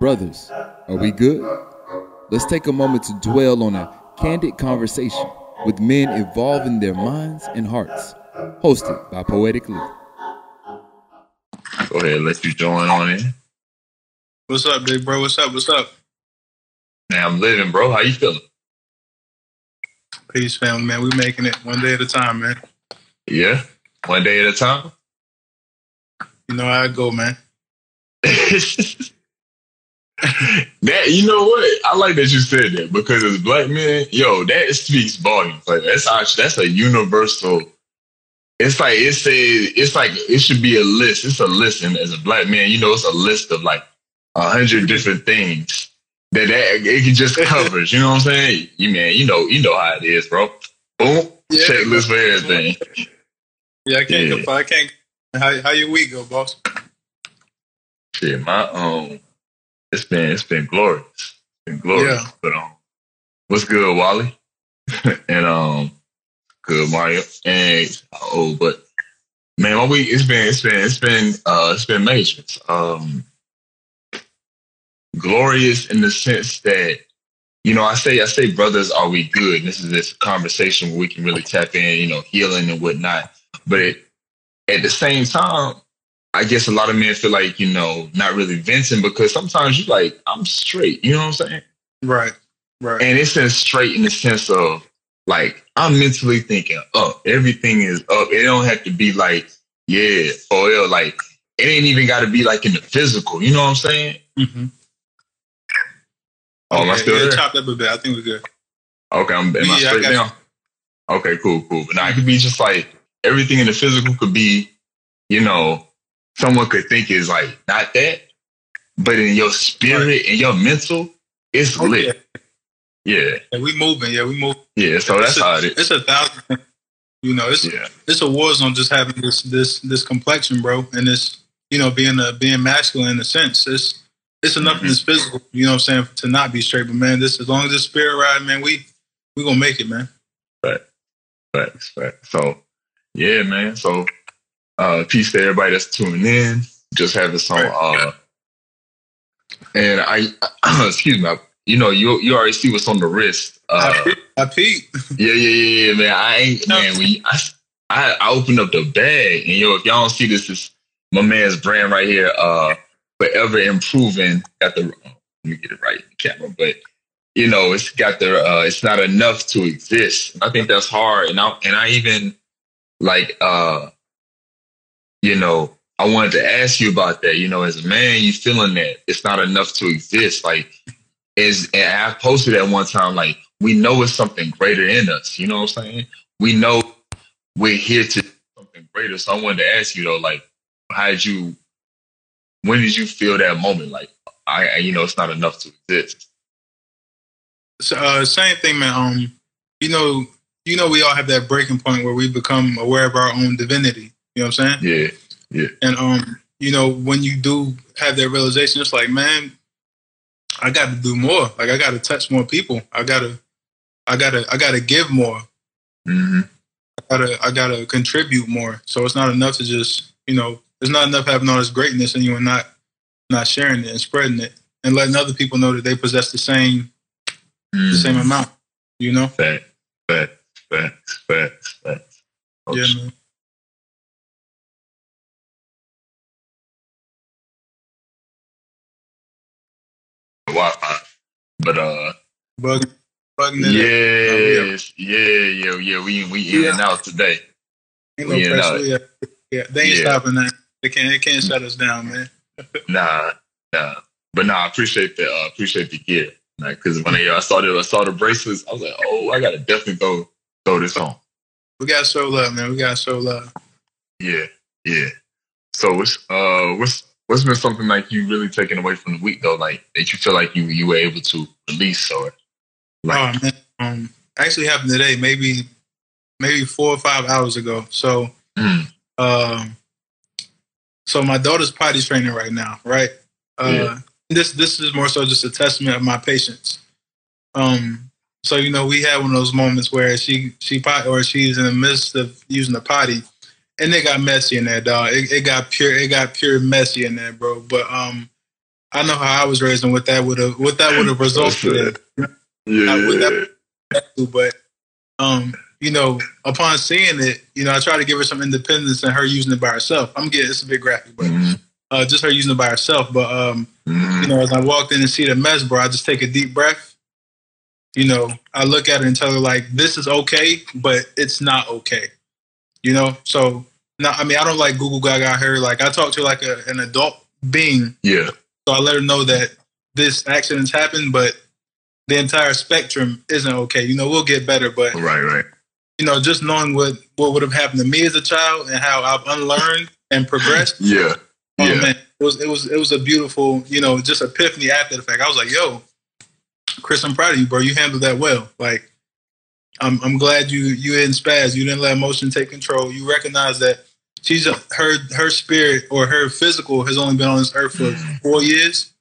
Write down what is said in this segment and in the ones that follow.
Brothers, are we good? Let's take a moment to dwell on a candid conversation with men evolving their minds and hearts. Hosted by Poetic Lee. Go ahead, let you join on in. What's up, big bro? What's up? What's up? Man, I'm living, bro. How you feeling? Peace, family, man. We making it one day at a time, man. Yeah, one day at a time. You know how I go, man. that you know what? I like that you said that because as black men, yo, that speaks volumes. Like that's actually that's a universal. It's like it says it's like it should be a list. It's a list, and as a black man, you know, it's a list of like a hundred different things that, that it can just covers. You know what I'm saying? You man, you know, you know how it is, bro. Boom, Yeah. checklist for everything. Yeah, I can't Yeah. I can't. How how your week go, boss? Shit, my um, it's been it's been glorious. It's been glorious. Yeah. But um, what's good, Wally? and um, good Mario. And oh, but man, my week it's been it's been it's been uh it's been major. Um, glorious in the sense that you know I say I say brothers, are we good? This is this conversation where we can really tap in, you know, healing and whatnot. But it, at the same time, I guess a lot of men feel like, you know, not really venting because sometimes you're like, I'm straight, you know what I'm saying? Right, right. And it's in straight in the sense of like, I'm mentally thinking up. Everything is up. It don't have to be like, yeah, for real. Like, it ain't even got to be like in the physical. You know what I'm saying? mm-hmm. Oh, am I still yeah, there? chopped up a bit. I think we're good. Okay, I'm am I Yeah, I straight got now? Okay, cool, cool. But now it could be just like everything in the physical could be, you know, someone could think is like not that, but in your spirit and your mental, it's Oh, lit. yeah. Yeah, yeah, we moving. Yeah, we move. yeah. So that's it's a, how it is. It's a thousand. You know, it's Yeah, it's a war zone just having this this this complexion, bro, and this you know being a being masculine in a sense. It's it's enough in mm-hmm. this physical, you know what I'm saying, to not be straight. But man, this as long as this spirit ride, man, we we gonna make it, man. facts, facts. So yeah, man. So uh, peace to everybody that's tuning in. Just having some. Uh, and I, excuse me. I- You know, you you already see what's on the wrist. Uh, I, peep, Yeah, yeah, yeah, yeah, man. I ain't man. We I, I I opened up the bag, and yo, if y'all don't see this, is my man's brand right here. Uh, forever improving. Got the let me get it right in the camera, but you know, it's got the. Uh, it's not enough to exist. I think that's hard, and I and I even like uh, you know, I wanted to ask you about that. You know, as a man, you feeling that it's not enough to exist, like. Is and I posted at one time like we know it's something greater in us. You know what I'm saying? We know we're here to something greater. So I wanted to ask you though, like, how did you? When did you feel that moment? Like, I, I you know, it's not enough to exist. So, uh, same thing, man. Um, you know, you know, we all have that breaking point where we become aware of our own divinity. You know what I'm saying? Yeah, Yeah. And um, you know, when you do have that realization, it's like, man, I got to do more. Like, I got to touch more people. I gotta, I gotta, I gotta give more. hmm I gotta, I gotta contribute more. So it's not enough to just, you know, it's not enough having all this greatness and you and not, not sharing it and spreading it and letting other people know that they possess the same, the same amount. You know? Facts, facts, facts, facts. Oh, yeah, man. Wi-Fi. But uh, Bugging, bugging it. yes, yeah, yeah, yeah. We we in and out today. Ain't no Yeah, no. pressure. Yeah, yeah. They ain't Yeah. stopping that. They can't. They can't shut us down, man. Nah, nah. But nah, I appreciate the uh, appreciate the gear. Like, cause when I, I saw the I saw the bracelets, I was like, oh, I gotta definitely throw throw this on. We got to show love, man. We got to show love. Yeah, yeah. So what's uh what's what's been something like you really taken away from the week though, like that you feel like you you were able to release or like oh man, um, actually happened today. Maybe, maybe four or five hours ago. So, mm, um, so my daughter's potty training right now, right? Uh, Yeah. This this is more so just a testament of my patience. Um, so you know, we had one of those moments where she she pot or she's in the midst of using the potty, and it got messy in there, dog. It, it got pure it got pure messy in there, bro. But um, I know how I was raised and what that would have what that would have resulted in. Yeah. That, but um, you know, upon seeing it, you know, I try to give her some independence and her using it by herself. I'm getting it's a bit graphic, but mm-hmm. uh, just her using it by herself. But um, mm-hmm. you know, as I walked in and see the mess, bro, I just take a deep breath. You know, I look at her and tell her like, "This is okay, but it's not okay." You know, so now I mean, I don't like Google Gaga her. Like, I talk to like a, an adult being. Yeah. So I let her know that this accident's happened, but the entire spectrum isn't okay. You know, we'll get better, but right, right. You know, just knowing what what would have happened to me as a child and how I've unlearned and progressed. yeah, oh, yeah. Man, it was it was it was a beautiful, you know, just epiphany after the fact. I was like, "Yo, Chris, I'm proud of you, bro. You handled that well. Like, I'm I'm glad you you didn't spaz. You didn't let emotion take control. You recognize that she's a, her her spirit or her physical has only been on this earth for four years,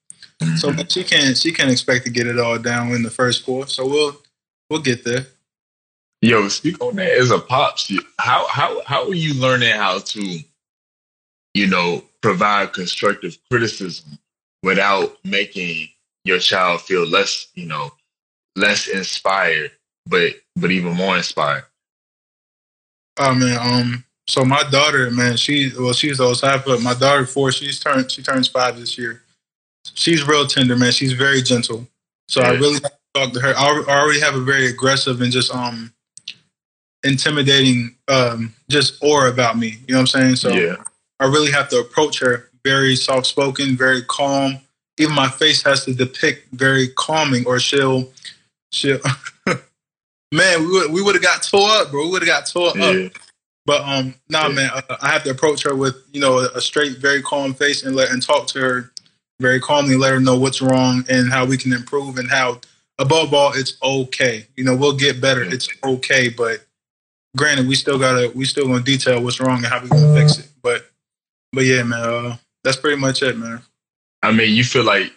so mm-hmm. she can't she can't expect to get it all down in the first four. So we'll we'll get there. Yo, speak on that as a pops. How how how are you learning how to, you know, provide constructive criticism without making your child feel less, you know, less inspired, but but even more inspired? Oh man, um, so my daughter, man, she well, she's those half, but my daughter four, she's turned she turns five this year. She's real tender, man. She's very gentle. So yeah. I really talk to her. I already have a very aggressive and just um intimidating um just aura about me. You know what I'm saying? So yeah. I really have to approach her very soft spoken, very calm. Even my face has to depict very calming, or she'll she'll. man, we would we would have got tore up, bro. We would have got tore yeah. up but um, nah, yeah. man, I, I, have to approach her with you know a, a, straight, very calm face and let and talk to her very calmly, let her know what's wrong and how we can improve and how above all it's okay. You know, we'll get better. Yeah. It's okay, but granted, we still gotta we still gonna detail what's wrong and how we gonna fix it. But but yeah, man, uh, that's pretty much it, man. I mean, you feel like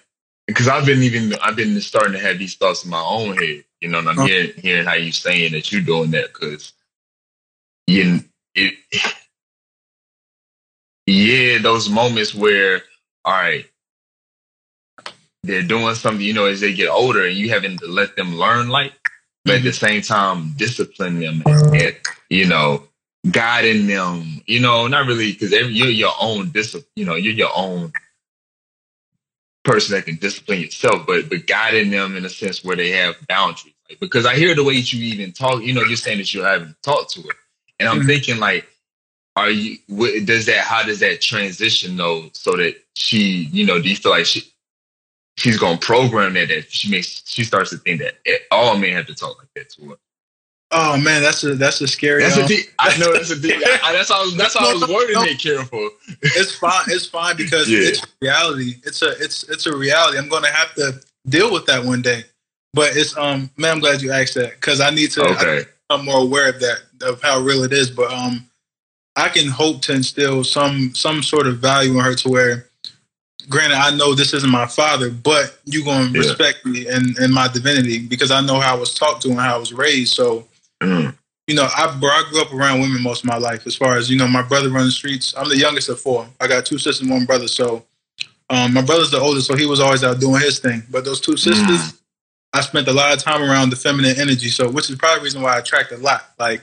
because I've been even I've been starting to have these thoughts in my own head. You know, and I'm okay. hearing hearing how you saying that you're doing that because you it, yeah, those moments where, all right, they're doing something, you know, as they get older and you having to let them learn like, but at the mm-hmm. same time, discipline them and, you know, guiding them, you know, not really because you're your own discipline, you know, you're your own person that can discipline yourself, but but guiding them in a sense where they have boundaries. Because I hear the way you even talk, you know, you're saying that you're having to talk to her. And I'm mm-hmm. thinking like, are you? What, does that? How does that transition though? So that she, you know, do you feel like she she's gonna program that that she makes she starts to think that all men have to talk like that to her. Oh man, that's a that's a scary. That's um, a deep, I know that's a deep. I, that's how that's how I was wording no, it. Careful. It's fine. It's fine because yeah. it's reality. It's a it's it's a reality. I'm gonna have to deal with that one day. But it's um man, I'm glad you asked that because I need to. Okay. I'm more aware of that of how real it is. But um, I can hope to instill some some sort of value in her to where, granted, I know this isn't my father, but you're gonna yeah. respect me and, and my divinity because I know how I was talked to and how I was raised. So, mm. you know, I, bro, I grew up around women most of my life. As far as you know, my brother runs the streets. I'm the youngest of four. I got two sisters, and one brother. So, um, my brother's the oldest, so he was always out doing his thing. But those two sisters. Mm I spent a lot of time around the feminine energy, so which is probably the reason why I attract a lot. Like,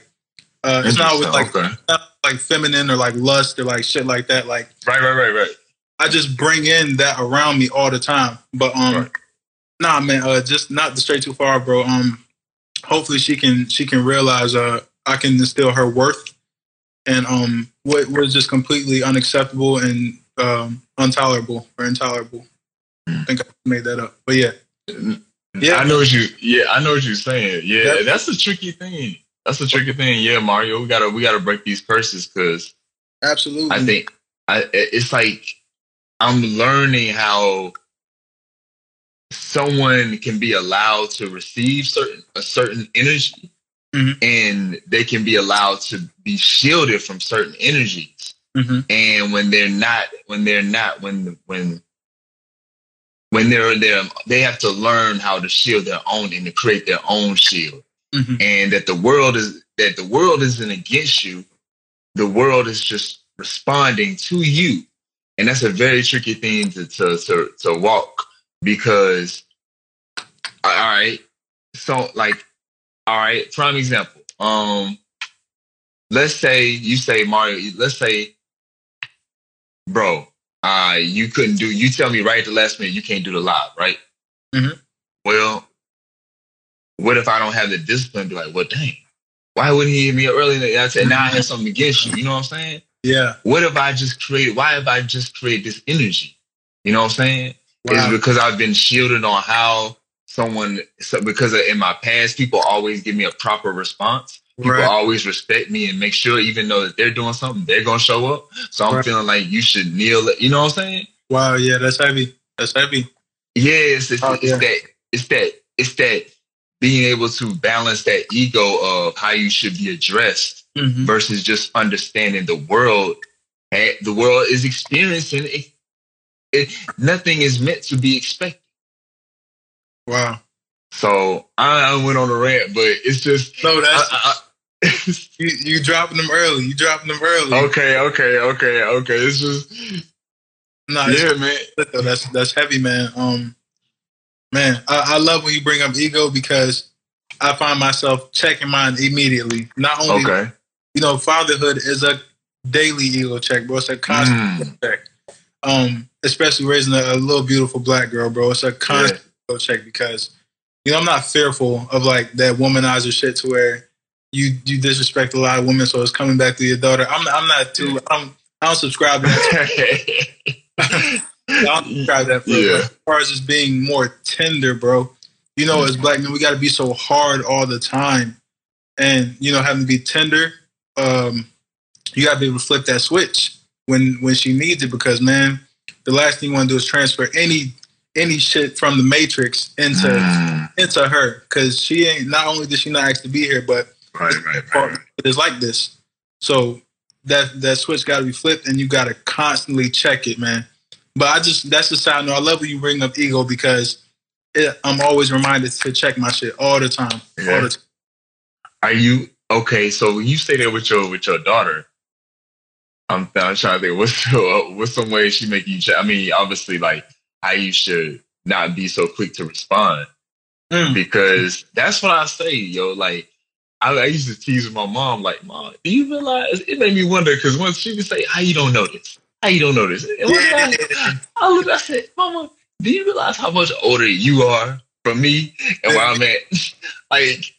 uh, it's not with like okay. not like feminine or like lust or like shit like that. Like, right, right, right, right. I just bring in that around me all the time. But um, right. nah, man, uh, just not to stray too far, bro. Um, hopefully she can she can realize uh I can instill her worth and um what was just completely unacceptable and um intolerable or intolerable. Mm. I think I made that up, but yeah. Yeah, I know what you. Yeah, I know what you're saying. Yeah, that's a tricky thing. That's a tricky thing. Yeah, Mario, we gotta we gotta break these curses because absolutely. I think I it's like I'm learning how someone can be allowed to receive certain a certain energy, mm-hmm. and they can be allowed to be shielded from certain energies. Mm-hmm. And when they're not, when they're not, when when when they're there, they have to learn how to shield their own and to create their own shield. Mm-hmm. And that the world is that the world isn't against you. The world is just responding to you. and that's a very tricky thing to to to, to walk because all right so like all right prime example um let's say you say mario let's say bro uh you couldn't do you tell me right at the last minute you can't do the live right Mhm. well what if i don't have the discipline to be like well dang why wouldn't he hit me up early i said now i have something against you you know what i'm saying Yeah. what if I just create? Why have I just created this energy? You know what I'm saying? Wow. It's because I've been shielded on how someone. So because in my past, people always give me a proper response. People Right. always respect me and make sure, even though that they're doing something, they're gonna show up. So I'm Right. feeling like you should kneel. You know what I'm saying? Wow. Yeah. That's heavy. That's heavy. Yeah, it's, it's, Oh, it's yeah. that. It's that. It's that being able to balance that ego of how you should be addressed Mhm. versus just understanding the world. eh, The world is experiencing it, it. Nothing is meant to be expected. Wow. So I, I went on a rant, but it's just No, that's I- I- you. You dropping them early. You dropping them early. okay, okay, okay, okay. It's just No, it's yeah, man. That's that's heavy, man. Um, man, I, I love when you bring up ego because I find myself checking mine immediately. Not only Okay, you know, fatherhood is a daily ego check, bro. It's a constant Mm. check. Um, especially raising a, a little beautiful black girl, bro. It's a constant ego check because you know I'm not fearful of like that womanizer shit to where you you disrespect a lot of women, so it's coming back to your daughter. I'm I'm not too. I don't I don't subscribe to that. I don't subscribe to that. For Yeah. As far as just being more tender, bro. You know, as black men, we got to be so hard all the time, and you know, having to be tender. Um, you got to be able to flip that switch when when she needs it because man, the last thing you want to do is transfer any any shit from the matrix into into her because she ain't. Not only did she not ask to be here, but right, right, right, right. it is like this. So that that switch got to be flipped, and you got to constantly check it, man. But I just that's the side note. I love when you bring up ego because it, I'm always reminded to check my shit all the time. Yeah. All the time. Are you okay? So when you stay there with your with your daughter, I'm, I'm trying to think. What's uh, what's some way she make you? Ch- I mean, obviously, like how you should not be so quick to respond Mm. because that's what I say, yo. Like I, I used to tease my mom, like, "Mom, do you realize?" It made me wonder because once she would say, "How you don't know this? How you don't know this?" And one day I, looked, I said, "Mama, do you realize how much older you are from me and where I'm at?" like.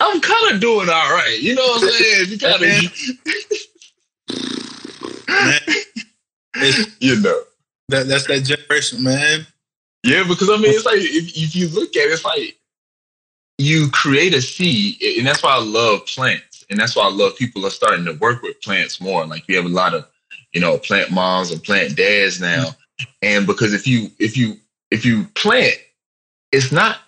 I'm kind of doing all right. You know what I'm saying? You kind of, you know. that that's that generation, man. Yeah, because I mean, it's like if, if you look at it, it's like you create a seed, and that's why I love plants, and that's why I love people are starting to work with plants more. Like we have a lot of, you know, plant moms and plant dads now, and because if you if you if you plant, it's not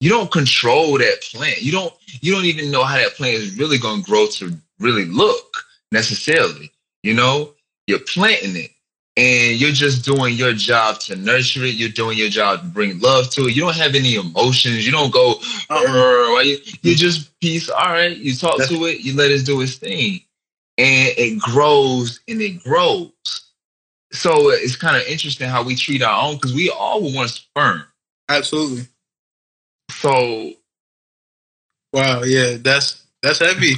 you don't control that plant. You don't you don't even know how that plant is really going to grow to really look necessarily. You know, you're planting it and you're just doing your job to nurture it. You're doing your job to bring love to it. You don't have any emotions. You don't go, uh, Uh-uh. You, you just peace. All right, you talk to it. You let it do its thing, and it grows and it grows. So it's kind of interesting how we treat our own because we all would want sperm. Absolutely. So Wow. Yeah. That's that's heavy.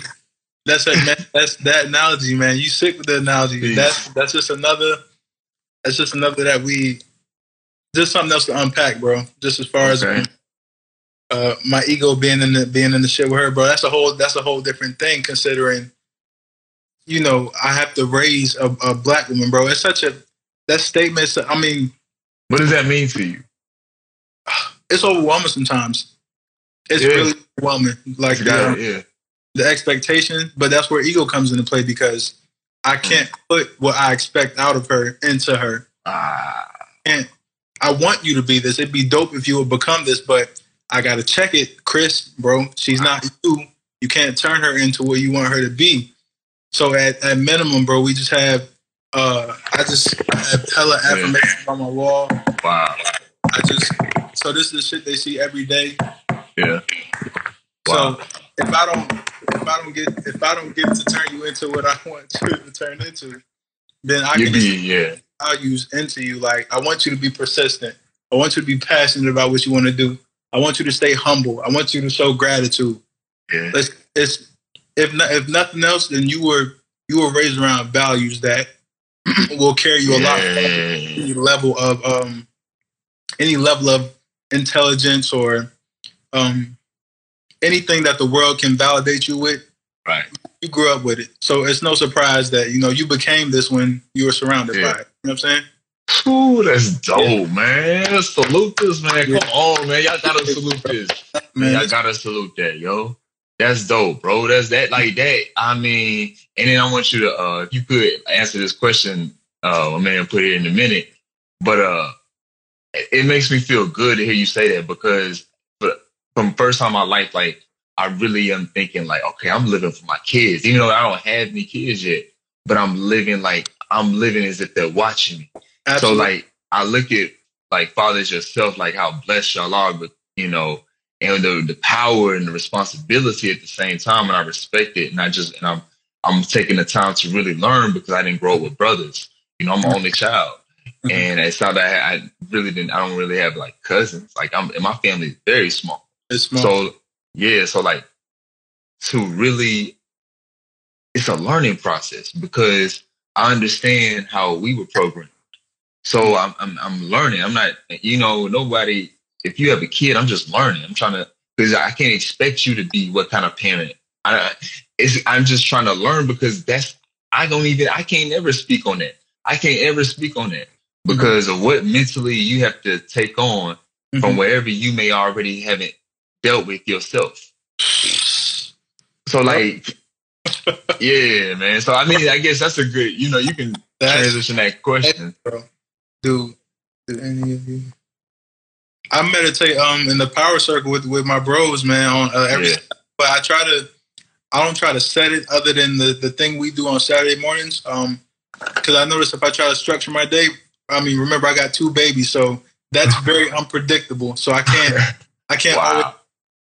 That's that. Man, that's that analogy, man. You sick with the analogy. That's that's just another. That's just another that we. Just something else to unpack, bro. Just as far as Okay. um, uh, my ego being in the being in the shit with her, bro. That's a whole that's a whole different thing. Considering, you know, I have to raise a, a black woman, bro. It's such a that statement. I mean, what does that mean to you? it's overwhelming sometimes. It's Yeah. really overwhelming. Like the, um, yeah, the expectation, but that's where ego comes into play because I can't put what I expect out of her into her. ah, And I want you to be this. It'd be dope if you would become this, but I gotta check it, Chris, bro. She's not you. You can't turn her into what you want her to be. So at, at minimum, bro, we just have uh I just have hella Yeah. affirmations on my wall. wow, I just so this is the shit they see every day. yeah, Wow. So if I don't if I don't get if I don't get to turn you into what I want you to turn into, then I you can be yeah, i use into you. Like I want you to be persistent. I want you to be passionate about what you want to do. I want you to stay humble. I want you to show gratitude. Yeah. It's, it's if not, if nothing else, then you were you were raised around values that will carry you a lot Yeah. any level of um any level of intelligence or um anything that the world can validate you with Right. you grew up with it so it's no surprise that you know you became this when you were surrounded Yeah. by it you know what i'm saying Ooh, that's dope, man. Salute this, man. Come on, man. Y'all gotta salute this. Man, I gotta salute that, yo. That's dope, bro. That's that like that. I mean, and then I want you to uh if you could answer this question, uh my man put it in a minute. But uh it makes me feel good to hear you say that because from first time in my life, like I really am thinking like, okay, I'm living for my kids, even though I don't have any kids yet, but I'm living like I'm living as if they're watching me. Absolutely. So like I look at like fathers yourself, like how blessed y'all are, but you know, and the the power and the responsibility at the same time, and I respect it, and I just and I'm I'm taking the time to really learn because I didn't grow up with brothers. You know, I'm an only child, Mhm. and it's not that I, I really didn't. I don't really have like cousins. Like I'm, and my family is very small. It's. So yeah, so like to really, it's a learning process because I understand how we were programmed. So I'm I'm I'm learning. I'm not, you know, nobody. If you have a kid, I'm just learning. I'm trying to because I can't expect you to be what kind of parent. I it's, I'm just trying to learn because that's I don't even I can't ever speak on that. I can't ever speak on that because of what mentally you have to take on from Mhm. wherever you may already haven't dealt with yourself. So like, yeah, man. So I mean, I guess that's a good. You know, you can That's- transition that question. do do any of you I meditate um in the power circle with with my bros, man, on uh, every Yeah. but I try to I don't try to set it other than the the thing we do on Saturday mornings. Um because I notice if I try to structure my day, I mean remember I got two babies, so that's very unpredictable. So I can't I can't always Wow.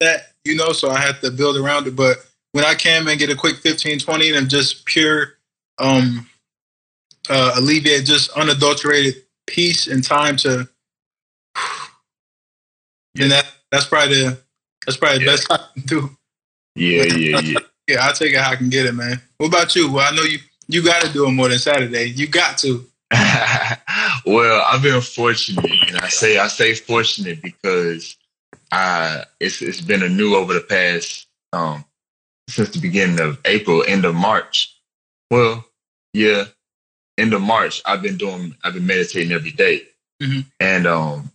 That, you know, so I have to build around it. But when I can, and get a quick 15, 20 and just pure um uh alleviate just unadulterated peace and time to then that that's probably the that's probably the Yeah. best I can do. Yeah, yeah, yeah. Yeah, I'll take it how I can get it, man. What about you? Well, I know you you gotta do it more than Saturday. You got to. well, I've been fortunate, and I say I say fortunate because I it's it's been a new over the past um since the beginning of April, end of March. Well, yeah, end of March. I've been doing I've been meditating every day. Mhm. and um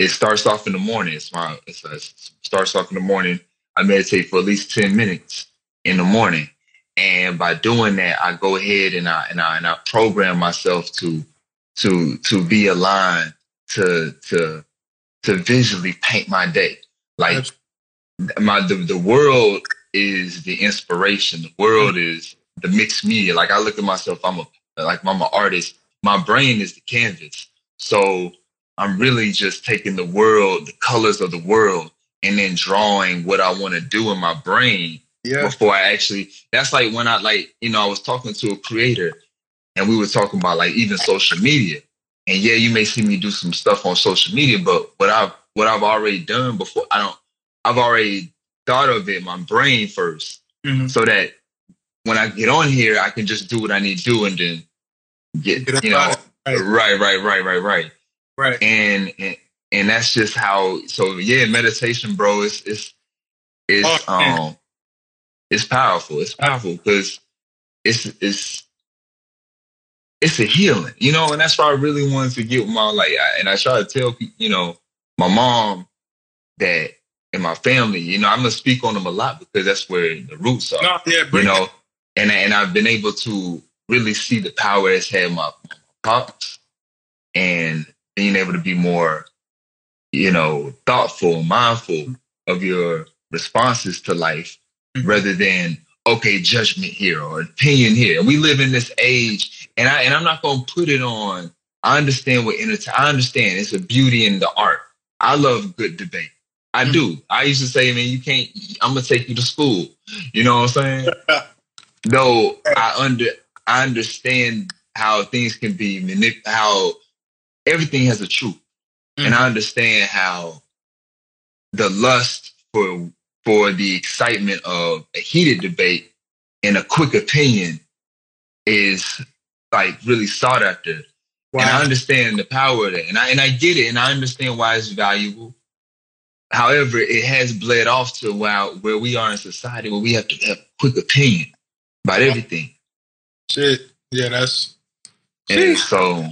it starts off in the morning. It's my it's, it starts off in the morning. I meditate for at least ten minutes in the morning. And by doing that, I go ahead and I and I and I program myself to to to be aligned to to to visually paint my day. Like my the, the world is the inspiration. The world is the mixed media. Like I look at myself, I'm a like I'm an artist. My brain is the canvas. So I'm really just taking the world, the colors of the world, and then drawing what I want to do in my brain Yeah. before I actually. That's like when I like, you know, I was talking to a creator, and we were talking about like even social media. And yeah, you may see me do some stuff on social media, but what I've what I've already done before, I don't. I've already thought of it in my brain first, Mhm. so that when I get on here, I can just do what I need to do and then get, Get you know. Right. right, right, right, right, right Right. and and, and that's just how so yeah meditation bro is is is Oh, man. um it's powerful it's powerful because it's it's it's a healing you know and that's why i really wanted to get with my like I, and i try to tell you know my mom that and my family you know i'm gonna speak on them a lot because that's where the roots are No, yeah, you know, it. and and I've been able to really see the power it's had my, my pops, and being able to be more, you know, thoughtful, mindful of your responses to life, Mhm. rather than okay, judgment here or opinion here. We live in this age, and I and I'm not gonna put it on. I understand what entertain. I understand it's a beauty in the art. I love good debate. I Mhm. do. I used to say, man, you can't. I'm gonna take you to school. You know what I'm saying? Though I under I understand how things can be manip- how everything has a truth. And I understand how the lust for for the excitement of a heated debate and a quick opinion is like really sought after. And I understand the power of that. And I and I get it and I understand why it's valuable. However, it has bled off to where, where we are in society where we have to have quick opinion about everything. Shit. Yeah, that's And so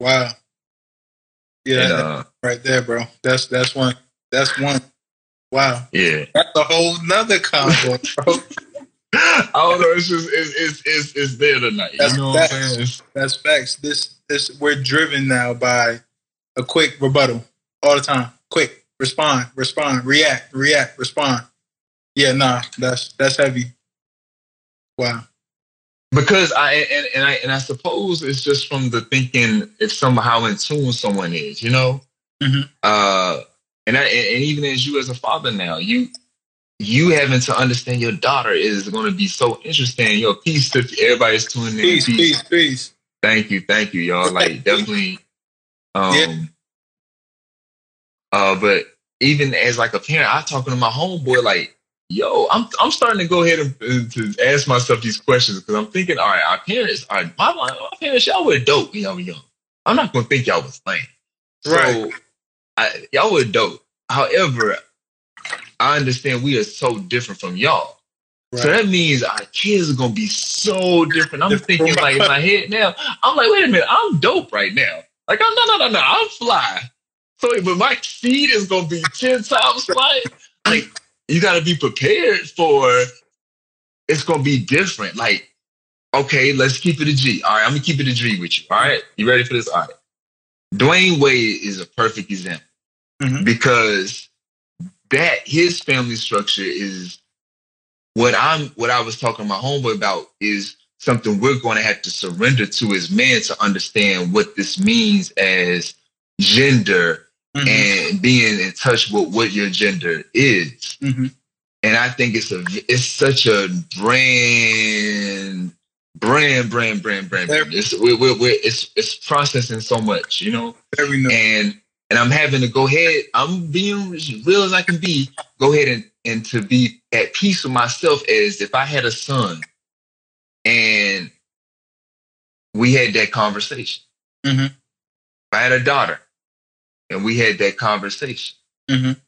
wow. Yeah, and, uh, right there, bro. That's that's one. That's one. Wow. yeah. That's a whole nother combo, bro. I don't know. It's just it's it's it's, it's there tonight. That's you know what I'm facts. saying? It's- That's facts. This this we're driven now by a quick rebuttal all the time. Quick, respond, respond, react, react, respond. Yeah, nah, that's that's heavy. Wow. because I and, and I and I suppose it's just from the thinking if somehow in tune someone is, you know. Mhm. Uh, and I and, even as you as a father now, you you having to understand your daughter is going to be so interesting. Your peace to everybody's tuning in. Peace, peace, peace. Thank you, thank you, y'all. Like definitely. Um, Yeah. Uh, but even as like a parent, I talking to my homeboy like, yo, I'm I'm starting to go ahead and, and to ask myself these questions because I'm thinking, all right, our parents, all right, my, my, parents, y'all were dope when y'all were young. I'm not gonna think y'all was lame. So Right. I, y'all were dope. However, I understand we are so different from y'all. So that means our kids are gonna be so different. I'm thinking like in my head now. I'm like, wait a minute, I'm dope right now. Like, I'm no, no, no, no, I'm fly. So, but my seed is gonna be ten times fly. Like, you got to be prepared for. It's gonna be different. Like, okay, let's keep it a G. All right, I'm gonna keep it a G with you. All right, you ready for this? All right. Dwyane Wade is a perfect example Mhm. because that his family structure is what I'm what I was talking to my homeboy about is something we're going to have to surrender to as men to understand what this means as gender Mhm, and being in touch with what your gender is. mhm. And I think it's a it's such a brand brand brand brand brand. brand. It's we're, we're, we're, it's it's processing so much, you know and and I'm having to go ahead. I'm being as real as I can be. Go ahead and and to be at peace with myself as if I had a son, and we had that conversation. Mhm. If I had a daughter, and we had that conversation. Mhm.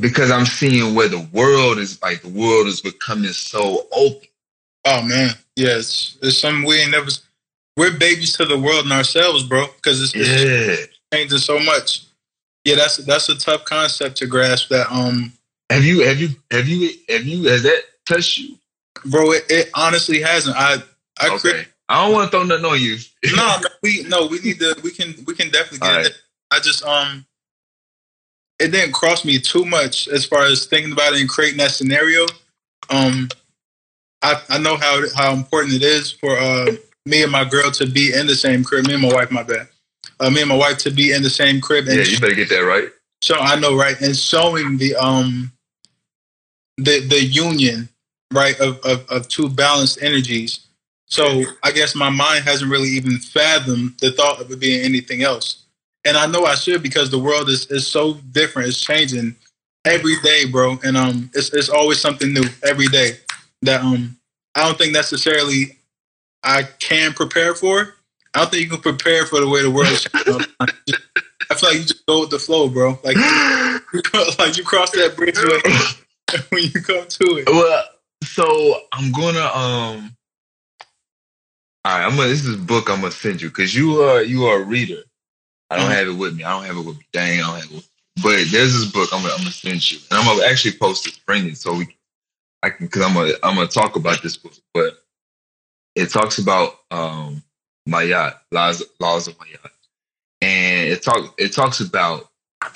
Because I'm seeing where the world is like the world is becoming so open. Oh man, yes, it's something we ain't never. We're babies to the world and ourselves, bro. Because it's, it's Yeah. changing so much. Yeah, that's that's a tough concept to grasp. That um, Have you have you have you have you has that touched you? bro, it, it honestly hasn't. I I Okay. crit- I don't want to throw nothing on you. no, no, we no, we need to. We can we can definitely get. Right. I just um, it didn't cross me too much as far as thinking about it and creating that scenario. Um, I I know how how important it is for uh me and my girl to be in the same crib. Me and my wife, my bad. Uh, me and my wife to be in the same crib and Yeah, you better get that right. So I know, right, and showing the um the the union, right, of of, of two balanced energies. So I guess my mind hasn't really even fathomed the thought of it being anything else. And I know I should because the world is, is so different. It's changing every day, bro. And um it's it's always something new every day that um I don't think necessarily I can prepare for. I don't think you can prepare for the way the world is. I feel like you just go with the flow, bro. Like like you cross that bridge when, when you come to it. well, so I'm gonna um. All right, I'm gonna. This is a book I'm gonna send you because you are you are a reader. I don't Mhm. have it with me. I don't have it with me. Dang, I don't have it. With me. But there's this book I'm gonna, I'm gonna send you, and I'm gonna actually post it, bring it, so we, I can, because I'm gonna I'm gonna talk about this book, but it talks about um Ma'at laws laws of Ma'at, and it talk it talks about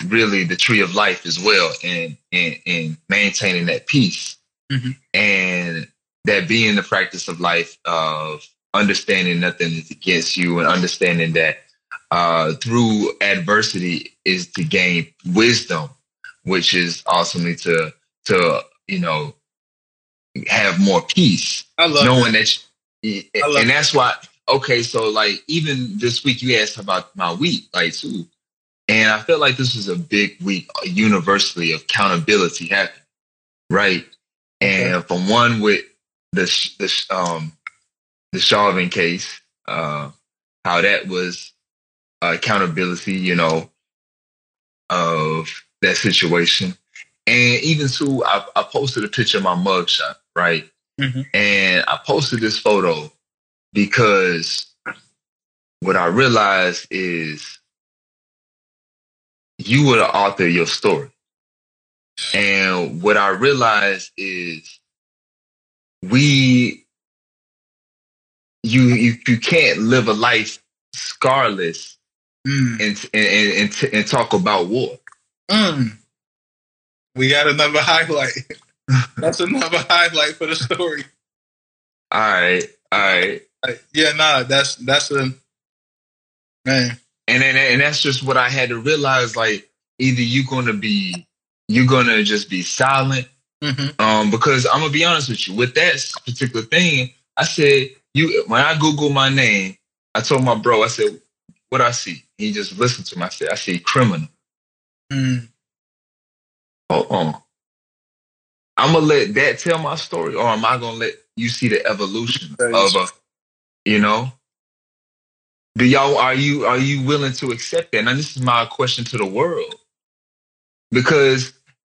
really the tree of life as well, and and and maintaining that peace, Mhm. and that being the practice of life of understanding nothing is against you, and understanding that uh, through adversity is to gain wisdom, which is ultimately to to you know have more peace I love knowing that, you, I love and that's why okay, so like even this week you asked about my week, like too. And I felt like this was a big week universally of accountability happening, right? And from one with the the um the Chauvin case, uh, how that was uh, accountability, you know, of that situation, and even too, I, I posted a picture of my mugshot, right? Mhm. And I posted this photo because what I realized is you were the author of your story. And what I realized is we you you you can't live a life scarless Mm, and and and, and talk about war. mm. We got another highlight. That's another highlight for the story. All right, all right. Yeah, nah, that's that's a man. and then and that's just what I had to realize. Like either you're gonna be you're gonna just be silent. hmm Um, because I'm gonna be honest with you, with that particular thing, I said you when I Google my name, I told my bro, I said, what I see. He just listened to me. I said, I see criminal. Mm. Oh, um, I'm gonna let that tell my story, or am I gonna let you see the evolution of a, you know? Do y'all are you are you willing to accept that? Now this is my question to the world, because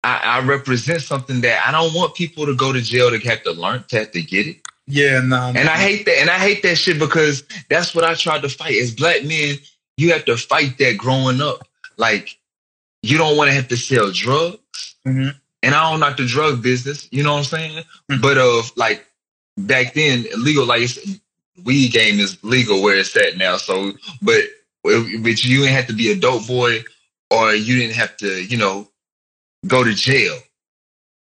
I, I represent something that I don't want people to go to jail to have to learn to have to get it, Yeah, nah. and I hate that, and I hate that shit because that's what I tried to fight as black men. You have to fight that growing up, like you don't want to have to sell drugs Mhm. And I don't knock the drug business, you know what I'm saying? Mhm. But of like back then, legal like weed game is legal where it's at now. So, but but you didn't have to be a dope boy, or you didn't have to, you know, go to jail.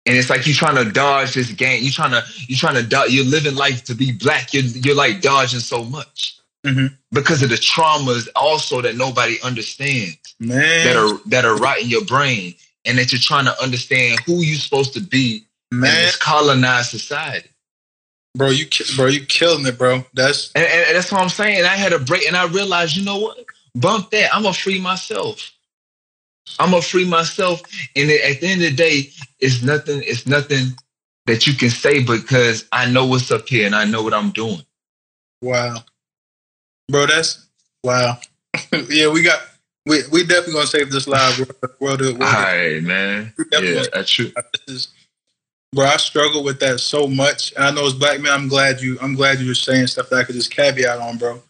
And it's like you're trying to dodge this game. You're trying to you're trying to dodge. You're living life to be black. You're you're like dodging so much Mhm. because of the traumas also that nobody understands man, that are that are right in your brain, and that you're trying to understand who you're supposed to be in man, this colonized society. bro, you bro, you killing it, bro. That's And, and, and that's what I'm saying. And I had a break, and I realized, you know what? Bump that. I'm gonna free myself. I'm gonna free myself. And at the end of the day, it's nothing. It's nothing that you can say because I know what's up here and I know what I'm doing. wow, bro. That's wow. yeah, we got. We we definitely gonna save this live world. world, world All right, man. Yeah, that's true. this bro i struggle with that so much and i know as black men i'm glad you i'm glad you were saying stuff that i could just caveat on bro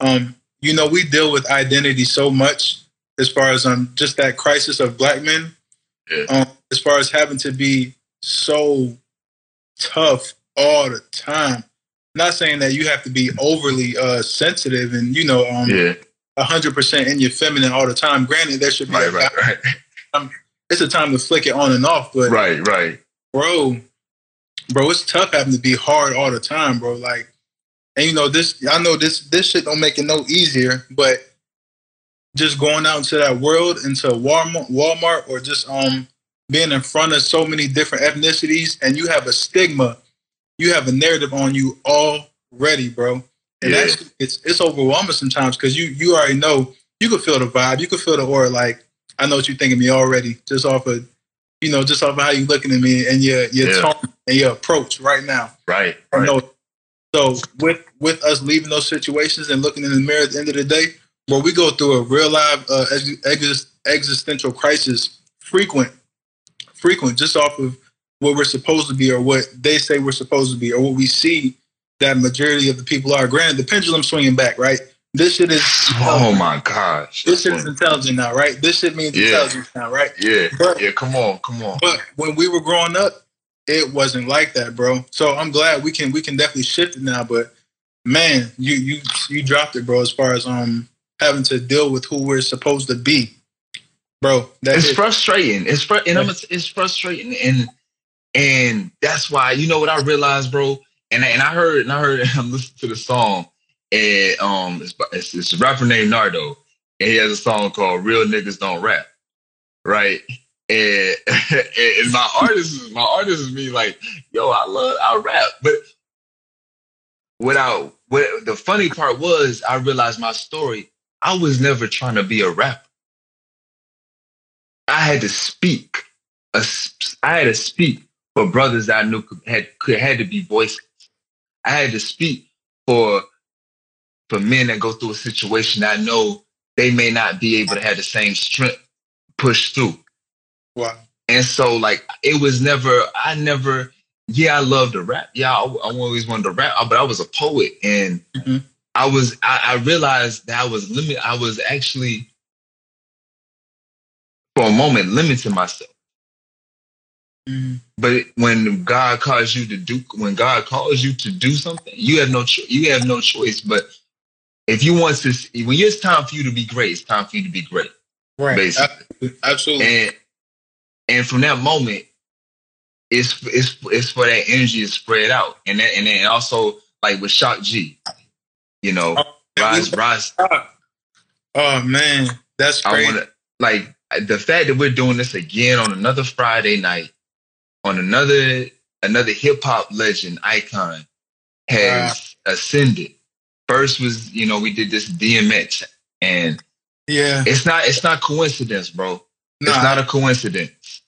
um you know we deal with identity so much as far as um just that crisis of black men Yeah. um as far as having to be so tough all the time not saying that you have to be overly uh sensitive and you know um Yeah, 100% in your feminine all the time granted there should be right, right, right, it's a time to flick it on and off but right, right. bro, bro, it's tough having to be hard all the time, bro. Like, and you know this, I know this, this shit don't make it no easier, but just going out into that world, into Walmart, Walmart, or just um being in front of so many different ethnicities, and you have a stigma, you have a narrative on you already, bro. And Yeah. that's it's it's overwhelming sometimes because you you already know you can feel the vibe, you can feel the aura. Like I know what you're thinking of me already, just off of you know, just off of how you looking at me and your your Yeah. tone and your approach right now. Right, right. know. So with with us leaving those situations and looking in the mirror at the end of the day, where we go through a real live uh, ex- exist, existential crisis, frequent, frequent, just off of what we're supposed to be or what they say we're supposed to be or what we see that majority of the people are. Granted, the pendulum swinging back, right? This shit is Oh my gosh. this shit is intelligent now, right? This shit means Yeah. intelligence now, right? Yeah, But- yeah. Come on, come on. But when we were growing up, it wasn't like that, bro. So I'm glad we can we can definitely shift it now. But man, you you you dropped it, bro. As far as um having to deal with who we're supposed to be, bro. It's it. frustrating. It's fr- and I'm, it's frustrating, and and that's why you know what I realized, bro. And and I heard and I heard I'm listening to the song, and um, it's, it's, a rapper named Nardo, and he has a song called "Real Niggas Don't Rap," right? And, and my artist is my artist is me like, yo, I love I rap, but without what the funny part was, I realized my story. I was never trying to be a rapper. I had to speak. I had to speak for brothers that I knew had could had to be voices. I had to speak for for men that go through a situation that I know they may not be able to have the same strength push through. Wow. And so like it was never I never yeah, I love to rap. Yeah, I, I always wanted to rap, but I was a poet, and Mhm. I was. I, I realized that I was limit. I was actually, for a moment, limiting myself. But when God calls you to do, when God calls you to do something, you have no. Cho- you have no choice. But if you want to, see, when it's time for you to be great, it's time for you to be great. Right. Basically. Absolutely. and and from that moment, it's it's it's for that energy to spread out, and that, and then also like with Shock G, you know, oh, Rise Rise. Oh man, that's I crazy. want to like the fact that we're doing this again on another Friday night, on another another hip hop legend icon has ascended. First was you know we did this DMX, and yeah. it's not it's not coincidence, bro. Nah, It's not a coincidence.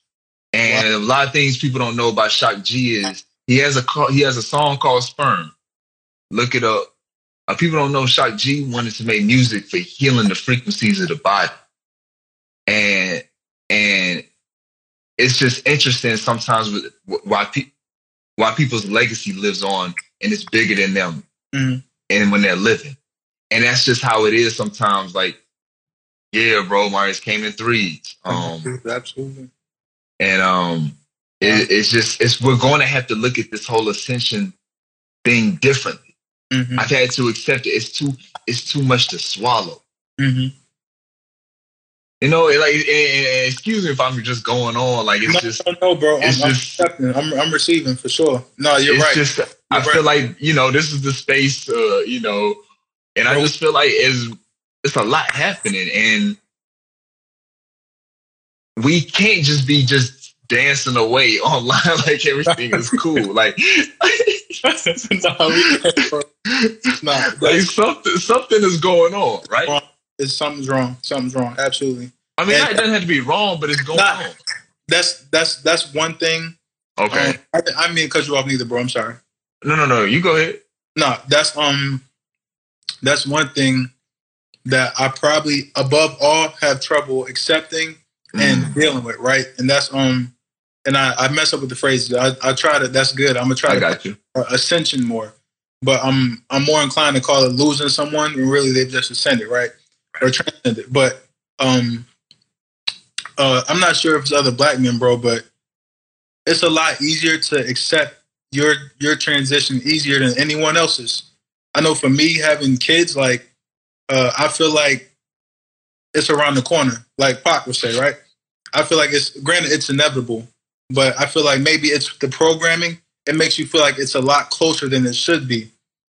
And a lot of things people don't know about Shock G is he has a he has a song called Sperm. Look it up. Uh, people don't know Shock G wanted to make music for healing the frequencies of the body. And and it's just interesting sometimes with why pe- why people's legacy lives on and it's bigger than them Mhm. and when they're living. And that's just how it is sometimes. Like, yeah, bro, Marius came in threes. Um, absolutely. and um, it, it's just it's we're going to have to look at this whole ascension thing differently. Mhm. I've had to accept it. It's too it's too much to swallow. Mhm. You know, like and- and- excuse me if I'm just going on. Like it's No, just no, no, bro. I'm, it's I'm just- accepting. I'm, I'm receiving for sure. No, you're it's right. just I You're feel right. like you know this is the space. Uh, you know, and I just feel like it's it's a lot happening, and we can't just be just dancing away online like everything is cool. Like, no, we can't, bro. Nah, like something something is going on, right? Wrong. It's something's wrong. Something's wrong. Absolutely. I mean, And- it doesn't have to be wrong, but it's going on. That's that's that's one thing. Okay, Um, I, I mean, cut you off, neither, bro. I'm sorry. no, no, no. You go ahead. No, that's um, that's one thing that I probably above all have trouble accepting and Mm, dealing with, right? And that's um, and I, I mess up with the phrases. I, I try to. That's good. I'm gonna try I to got you. ascension more, but I'm I'm more inclined to call it losing someone when really they've just ascended, right, or transcended. But um, uh, I'm not sure if it's other black men, bro, but it's a lot easier to accept your your transition easier than anyone else's. I know for me having kids, like uh, I feel like it's around the corner, like Pac would say, right? I feel like it's granted it's inevitable, but I feel like maybe it's the programming. It makes you feel like it's a lot closer than it should be.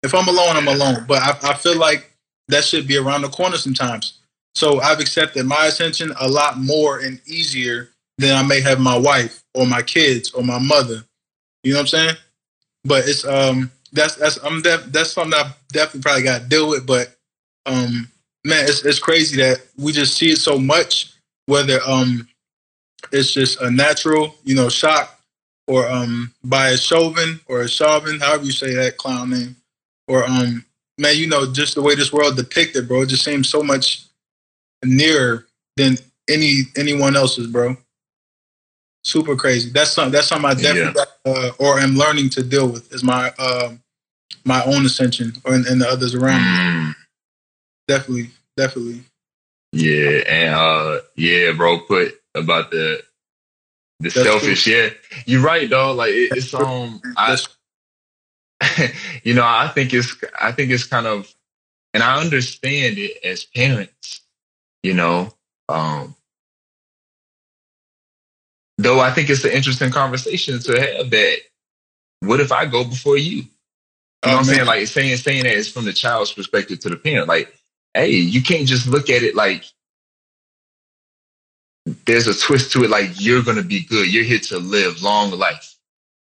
If I'm alone, I'm alone, but I, I feel like that should be around the corner sometimes. So I've accepted my ascension a lot more and easier than I may have my wife or my kids or my mother. You know what I'm saying? But it's um that's that's I'm def- that's something I definitely probably got to deal with. But um man, it's it's crazy that we just see it so much. Whether um it's just a natural, you know, shock, or um by a Chauvin or a Chauvin, however you say that clown name, or um man, you know, just the way this world depicted, bro, it just seems so much nearer than any anyone else's, bro. Super crazy. That's something. That's something I definitely got, uh, or am learning to deal with. Is my um my own ascension, or and, and the others around me. Mm, Definitely, definitely. yeah, and uh, yeah, bro. Put about the the That's selfish. Yeah, you're right, dog. Like it, it's um, I, you know, I think it's I think it's kind of, and I understand it as parents. You know, um, though I think it's an interesting conversation to have. That what if I go before you? You know Oh, what I'm saying? man. Like saying saying that is from the child's perspective to the parent. Like, hey, you can't just look at it like there's a twist to it. Like you're gonna be good. You're here to live long life.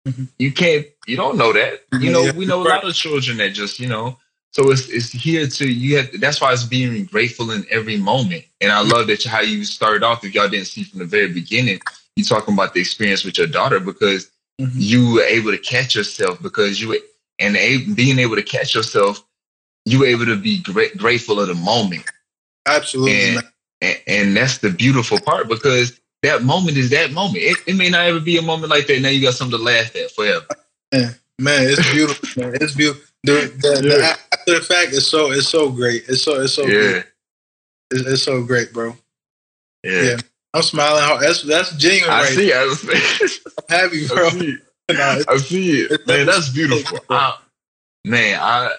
Mhm. You can't. You don't know that. You know, we know a lot of children that just you know. So it's it's here to you. Have, that's why it's being grateful in every moment. And I love that how you started off. If y'all didn't see from the very beginning, you talking about the experience with your daughter because Mhm. you were able to catch yourself because you were- and a, being able to catch yourself, you were able to be gra- grateful of the moment. Absolutely, And, and and that's the beautiful part because that moment is that moment. It, it may not ever be a moment like that. Now you got something to laugh at forever. Man, it's beautiful. man. It's beautiful. The, the, the Yeah. after the fact is so it's so great. It's so it's so yeah, great. It's, it's so great, bro. yeah. Yeah. I'm smiling hard. That's that's genuine, I right? see. I, was, I'm happy, I bro. see. Nah, it's- I see it. Man, that's beautiful. I, man, I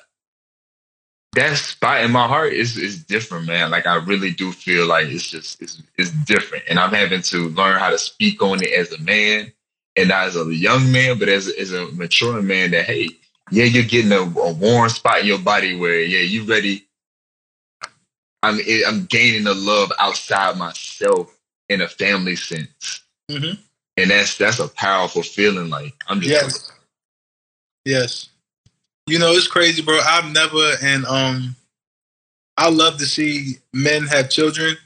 that spot in my heart is is different, man. Like I really do feel like it's just it's it's different. And I'm having to learn how to speak on it as a man and not as a young man, but as, as a maturing man that hey, yeah, you're getting a, a warm spot in your body where yeah, you ready. I'm I'm gaining the love outside myself in a family sense. Mhm. And that's that's a powerful feeling. Like I'm just Yes. Yes. You know, it's crazy, bro. I've never and um I love to see men have children.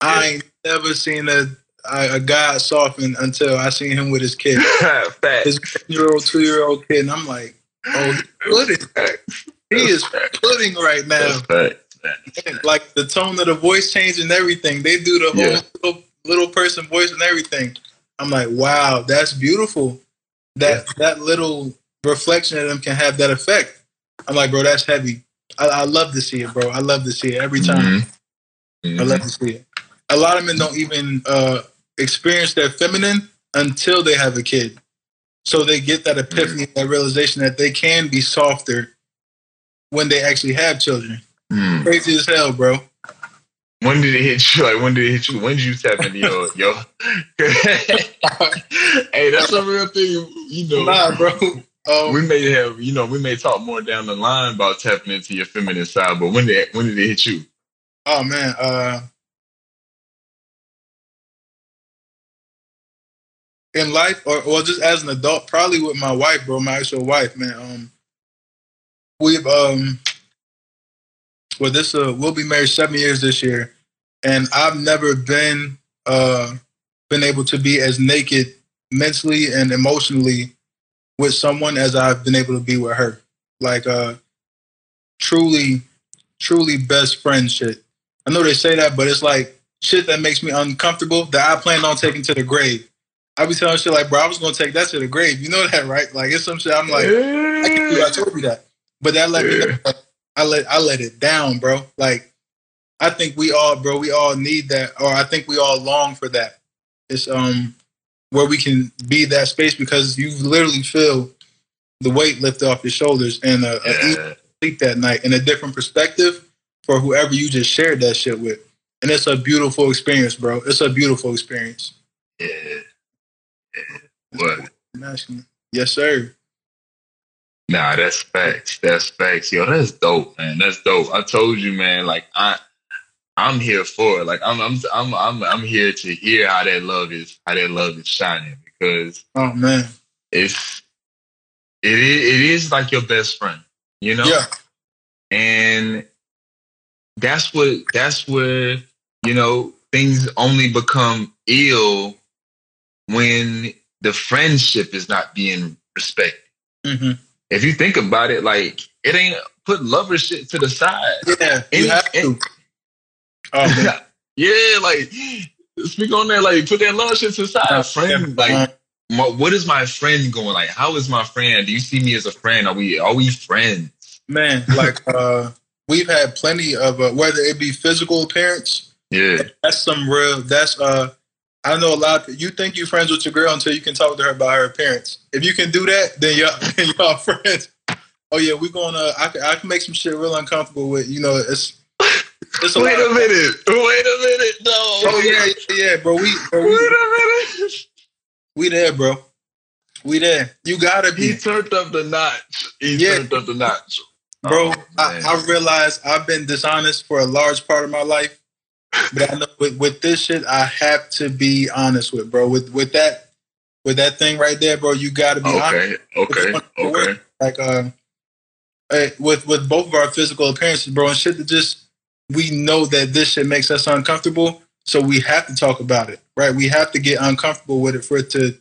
I ain't never seen a a, guy soften until I seen him with his kid. His year old, two year old kid, and I'm like, oh, pudding. He is pudding right now. Like the tone of the voice change and everything. They do the whole Yeah. little, little person voice and everything. I'm like, wow, that's beautiful. That that little reflection of them can have that effect. I'm like, bro, that's heavy. I, I love to see it, bro. I love to see it every time. Mhm. I love to see it. A lot of men don't even uh, experience their feminine until they have a kid. So they get that epiphany, that realization that they can be softer when they actually have children. Mhm. Crazy as hell, bro. When did it hit you? Like when did it hit you? When did you tap into your your? hey, that's a real thing. You know, Nah, bro. Um, we may have you know we may talk more down the line about tapping into your feminine side, but when did when did it hit you? oh man, uh, in life, or well, just as an adult, probably with my wife, bro, my actual wife, man. Um, we've um, well, this uh, we'll be married seven years this year, and I've never been uh been able to be as naked mentally and emotionally with someone as I've been able to be with her. Like uh, truly, truly best friend shit. I know they say that, but it's like shit that makes me uncomfortable that I plan on taking to the grave. I be telling shit like, bro, I was gonna take that to the grave. You know that, right? Like it's some shit. I'm like, I can believe I told you that, but that let me know. Like, I let I let it down, bro. Like I think we all, bro, we all need that, or I think we all long for that. It's um where we can be that space because you literally feel the weight lift off your shoulders and a, a sleep that night in a different perspective for whoever you just shared that shit with. And it's a beautiful experience, bro. It's a beautiful experience. yeah. yeah. What? Yes, sir. Nah, that's facts. That's facts. Yo, that's dope, man. That's dope. I told you, man. Like I, I'm here for it. Like I'm, I'm, I'm, I'm, I'm here to hear how that love is, how that love is shining because Oh man. it's, it is, it is like your best friend, you know. Yeah. And that's what, that's where you know things only become ill when the friendship is not being respected hmm if you think about it, like it ain't put lover shit to the side. Yeah. You Any- have to. Oh man. yeah, like speak on that, like put that love shit to side. Friend, like my, what is my friend going? Like, how is my friend? Do you see me as a friend? Are we are we friends? man, like uh we've had plenty of uh, whether it be physical appearance, Yeah, that's some real that's uh I know a lot of you think you're friends with your girl until you can talk to her about her appearance. If you can do that, then y'all y'all friends. Oh yeah, we're gonna I can I can make some shit real uncomfortable with you know it's it's a wait a minute, wait a minute, no, Oh yeah, yeah, yeah, bro. We, bro, wait a minute. we there, bro. We there. You gotta be. He turned up the notch. He Yeah. turned up the notch, bro. Oh, I. I realize I've been dishonest for a large part of my life, but I know with, with this shit, I have to be honest with, bro. With with that, with that thing right there, bro, you got to be Okay, okay, honest. okay. Like, uh, with with both of our physical appearances, bro, and shit that just we know that this shit makes us uncomfortable, so we have to talk about it, right? We have to get uncomfortable with it for it to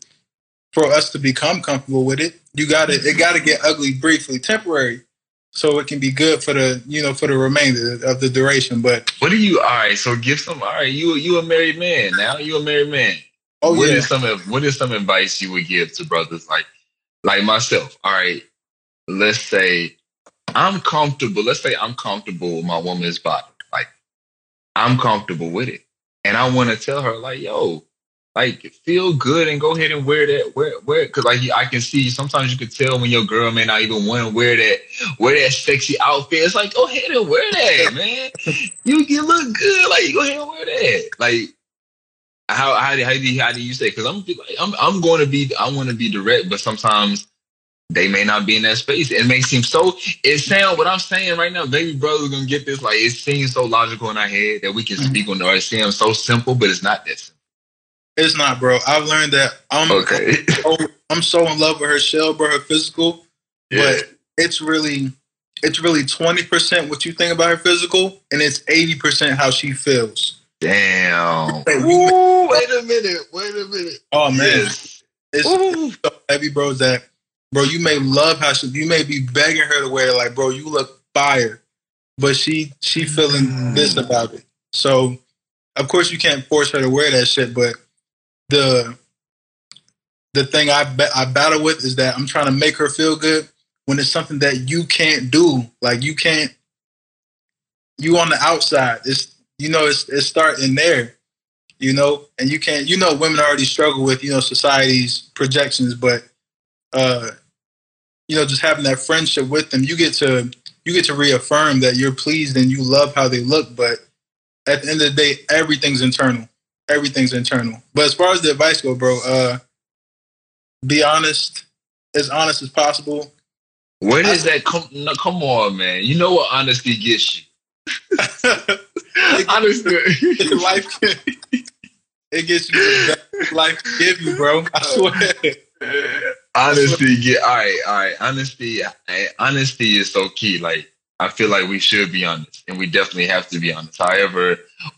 for us to become comfortable with it. You got to it got to get ugly briefly, temporary, so it can be good for the you know for the remainder of the duration. But What do you? All right, so give some. All right, you you a married man now. You a married man. oh What yeah, is some what is some advice you would give to brothers like like myself? All right, let's say I'm comfortable. Let's say I'm comfortable with my woman's body. I'm comfortable with it, and I want to tell her like, yo, like feel good and go ahead and wear that wear wear because like I can see sometimes you can tell when your girl may not even want to wear that wear that sexy outfit. It's like go ahead and wear that, man. You you look good. Like go ahead and wear that. Like how how do how do you, how do you say? Because I'm I'm I'm going to be I want to be direct, but sometimes they may not be in that space. It may seem so. It sound what I'm saying right now. Baby brother's gonna get this. Like it seems so logical in our head that we can Mhm. speak on it. Or it seems so simple, but it's not that simple. it's not, bro. I've learned that I'm Okay. so, I'm so in love with her shell, bro, her physical. yeah. but it's really it's really 20% what you think about her physical and it's 80% how she feels Damn. Ooh, wait a minute. Wait a minute. oh man Yes. it's Ooh. so heavy bro that bro you may love how she you may be begging her to wear it, like bro you look fire but she she feeling Mm. this about it so of course you can't force her to wear that shit but the the thing I I battle with is that I'm trying to make her feel good when it's something that you can't do. Like you can't. You on the outside. It's you know it's it's starting there. You know, and you can't. You know, women already struggle with you know society's projections, but uh, you know, just having that friendship with them, you get to you get to reaffirm that you're pleased and you love how they look. But at the end of the day, everything's internal. Everything's internal. But as far as the advice go, bro, uh, be honest, as honest as possible. Where does that come? No, come on, man. You know what honesty gets you. Honesty. life can, it gets you the best life give you, bro. I swear. honesty get all right all right honesty eh, honesty is so key like i feel like we should be honest and we definitely have to be honest however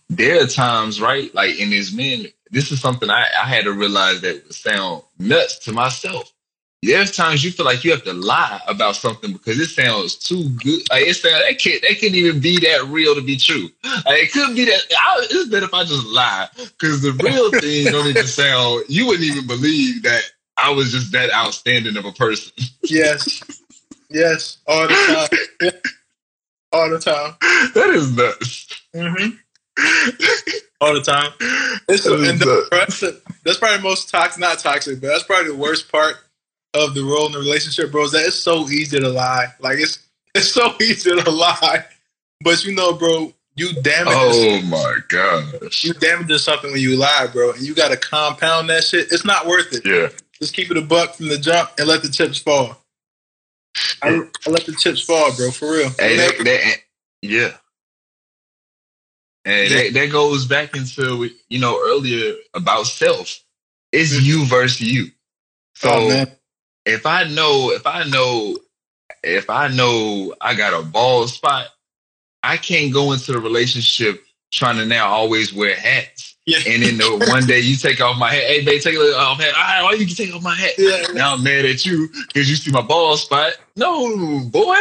there are times right like in as men this is something i, I had to realize that would sound nuts to myself there's times you feel like you have to lie about something because it sounds too good. Like it sounds that can't that can't even be that real to be true. Like it could be that. I, it's better if I just lie because the real thing don't even sound. You wouldn't even believe that I was just that outstanding of a person. Yes. Yes. All the time. All the time. that is nuts. Mm-hmm. All the time. It's, That is and nuts. that's, that's probably the most toxic, not toxic, but that's probably the worst part of the role in the relationship, bro. Is that it's so easy to lie. Like it's it's so easy to lie, but you know, bro, you damage Oh my gosh. you damage something when you lie, bro, and you got to compound that shit. It's not worth it. Yeah. Just keep it a buck from the jump and let the chips fall. I, I let the chips fall, bro, for real. Hey, that, that, yeah. And that, that goes back into you know earlier about self. It's Mhm. you versus you. So oh, if I know, if I know, if I know I got a bald spot, I can't go into the relationship trying to now always wear hats. Yeah. And then the one day you take off my hat, hey babe, take a off my hat. All right, why you can take off my hat? Yeah. Now I'm mad at you because you see my bald spot. No, boy,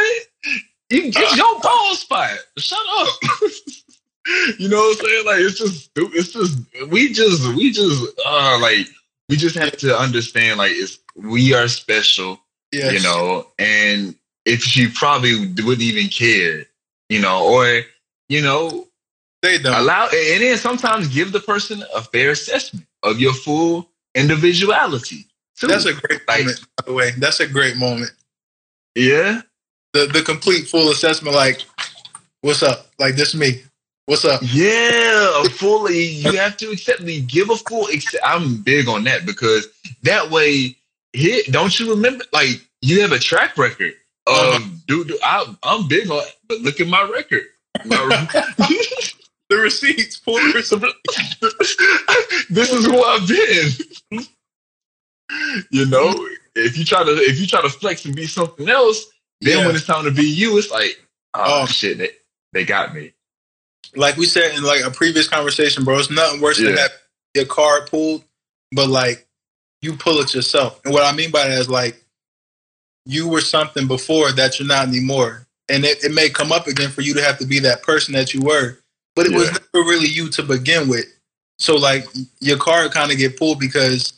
you, it's your bald spot. Shut up. you know what I'm saying? Like it's just, it's just, we just, we just, uh, like we just have to understand, like it's we are special, Yes. you know, and if she probably wouldn't even care, you know, or you know, they don't. allow and then sometimes give the person a fair assessment of your full individuality. Too. That's a great Like- moment, by the way. That's a great moment. yeah. The the complete full assessment, like, what's up? Like this me. What's up? Yeah, fully. You have to accept me. Give a full. Accept, I'm big on that because that way, here, don't you remember? Like you have a track record of Uh-huh. dude. I, I'm big on. But look at my record. My- The receipts, full receipts. this is who I've been. you know, if you try to if you try to flex and be something else, then Yeah. when it's time to be you, it's like, oh, Oh. shit, they, they got me. like we said in like a previous conversation, bro, it's nothing worse than that your card pulled, but like you pull it yourself. And what I mean by that is like you were something before that you're not anymore. And it, it may come up again for you to have to be that person that you were, but it was never really you to begin with. So like your card kind of get pulled because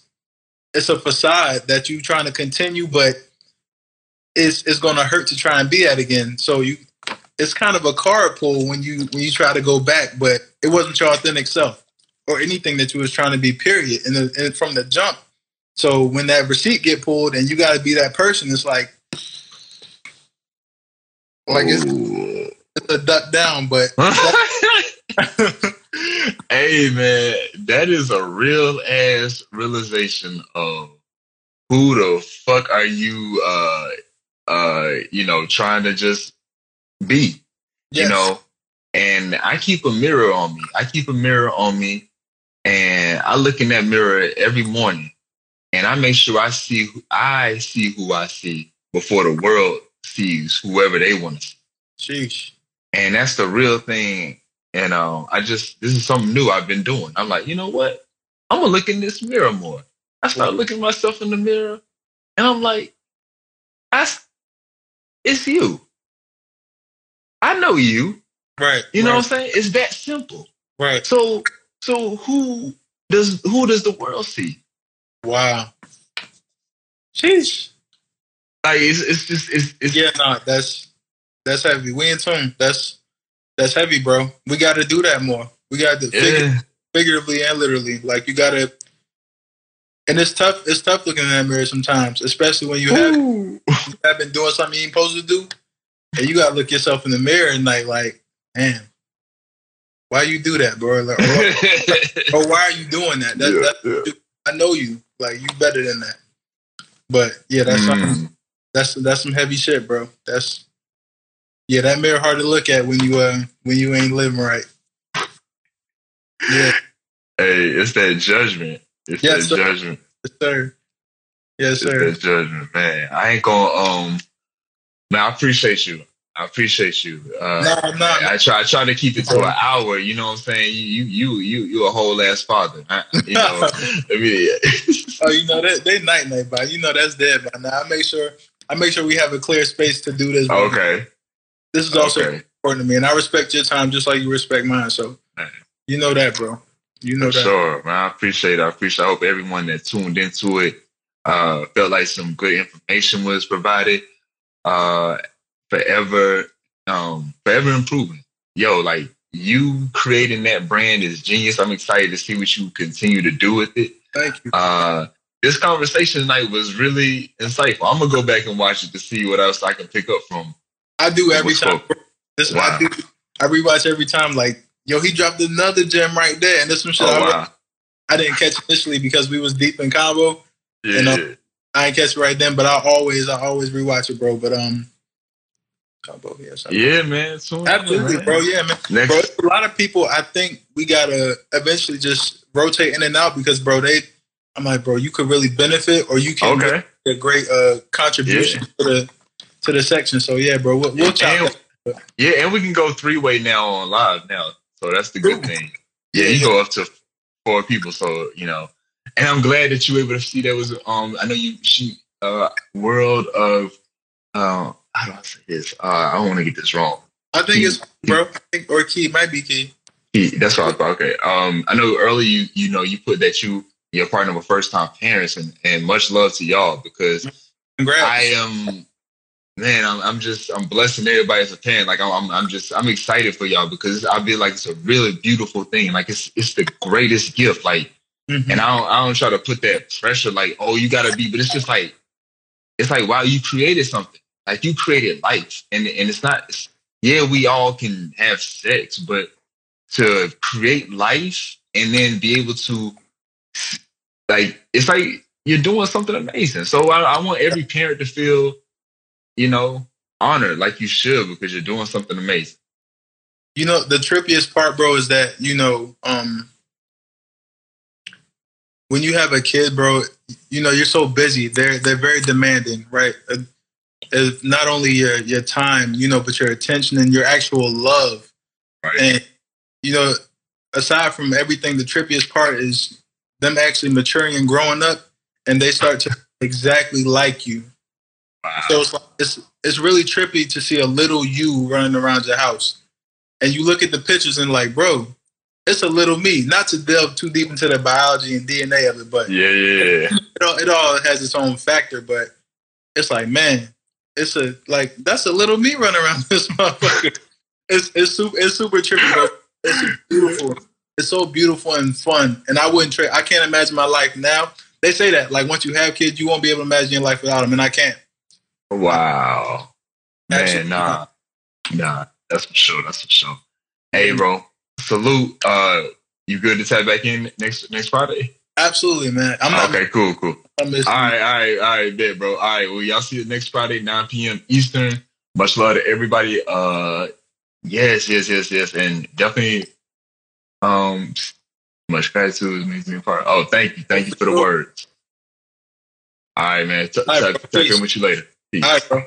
it's a facade that you're trying to continue, but it's it's gonna hurt to try and be that again. So you it's kind of a card pull when you when you try to go back, but it wasn't your authentic self or anything that you was trying to be. Period. And, the, and from the jump. So when that receipt get pulled and you got to be that person, it's like like it's, it's a duck down, but hey man, that is a real ass realization of who the fuck are you uh uh you know trying to just be. yes. You know? And I keep a mirror on me. I keep a mirror on me and I look in that mirror every morning and I make sure I see who I see who I see before the world sees whoever they want to see sheesh. and that's the real thing. And um, I just this is something new I've been doing. I'm like, you know what? I'm gonna look in this mirror more. I start looking myself in the mirror, and I'm like, I, s- it's you. I know you. Right. You know right, what I'm saying? It's that simple. Right. So, so who does who does the world see? Wow. Sheesh. Like it's it's just it's, it's Yeah, no, that's that's heavy. We in tune. That's that's heavy, bro. We got to do that more. We got to figure, figuratively and literally. Like you got to, and it's tough. It's tough looking in that mirror sometimes, especially when you have, you have been doing something you ain't supposed to do, and you got to look yourself in the mirror and like, like, man, why you do that, bro? Like, or, or why are you doing that? that, Yeah, that I know you. Like you better than that. But yeah, that's something. Mm. That's that's some heavy shit, bro. That's yeah, that mirror hard to look at when you uh when you ain't living right. Yeah, Hey, it's that judgment. It's Yes, that sir. judgment. yes, sir. Yes, sir. It's that judgment, man. I ain't gonna um man, I appreciate you. I appreciate you. Uh No, no, I try I try to keep it to an hour, you know what I'm saying? You you you you a whole ass father. I, you know, I mean, Oh, you know that they night night, by you know that's dead by now. I make sure I make sure we have a clear space to do this. okay. This is also Okay. important to me, and I respect your time just like you respect mine. So Man. you know that, bro. You know For that. sure, man. I appreciate it. I appreciate I hope everyone that tuned into it uh felt like some good information was provided. Uh forever um forever improving. Yo, like you creating that brand is genius. I'm excited to see what you continue to do with it. Thank you. Uh this conversation tonight was really insightful. I'm gonna go back and watch it to see what else I can pick up from. I do every time. This Wow. I do. I rewatch every time. Like yo, he dropped another gem right there, and this some shit Oh I, wow. I didn't catch initially because we was deep in combo. Yeah, yeah. I ain't catch it right then, but I always, I always rewatch it, bro. But um, combo, yeah, something. Yeah, man. Absolutely, man. bro. Yeah, man. Next, Bro, a lot of people. I think we gotta eventually just rotate in and out because, bro, they. I'm like, bro, you could really benefit, or you can okay. make a great uh contribution to the to the section. So yeah, bro, we'll, we'll. And, yeah, and we can go three way now on live now. So that's the good thing. Yeah, you go up to four people. So, you know, and I'm glad that you were able to see that was um I know you she uh world of uh how do I say this? Uh I don't want to get this wrong. I think it's bro, I think, or key might be key. He- That's what I thought. Okay. Um, I know earlier you you know you put that you your partner were first time parents and and much love to y'all because Congrats. I am man. I'm I'm just I'm blessing everybody as a parent. Like I'm I'm, I'm just I'm excited for y'all because I feel like it's a really beautiful thing. Like it's it's the greatest gift. Like Mhm. and I don't I don't try to put that pressure like oh you gotta be, but it's just like it's like wow you created something. Like you created life and and it's not. It's, yeah, we all can have sex, but to create life and then be able to like it's like you're doing something amazing. So I, I want every parent to feel, you know, honored like you should because you're doing something amazing. You know, the trippiest part, bro, is that, you know, um when you have a kid, bro, you know you're so busy. They're they're very demanding, right? Uh, Is not only your your time, you know, but your attention and your actual love. Right. And you know, aside from everything, the trippiest part is them actually maturing and growing up, and they start to exactly like you. Wow. So it's like, it's it's really trippy to see a little you running around your house, and you look at the pictures and like, bro, it's a little me. Not to delve too deep into the biology and DNA of it, but yeah, yeah, yeah. it all, it all has its own factor. But it's like, man, it's a like that's a little me running around this motherfucker. It's it's super it's super trippy. Bro. It's beautiful. It's so beautiful and fun. And I wouldn't trade. I can't imagine my life now. They say that like once you have kids, you won't be able to imagine your life without them, and I can't. Wow. Man, nah. Nah, that's for sure. That's for sure. Hey, bro. Salute. Uh you good to tap back in next next Friday? Absolutely, man. I'm not Okay, cool, cool. All right, all right, all right, bet, bro. All right, well, y'all see you next Friday, 9 p.m. Eastern. Much love to everybody. Uh, yes, yes, yes, yes, and definitely, um, much gratitude makes me a part. Oh, thank you, thank you for the words. All right, man. T- All right, t- check in with you later. Peace. All right, bro.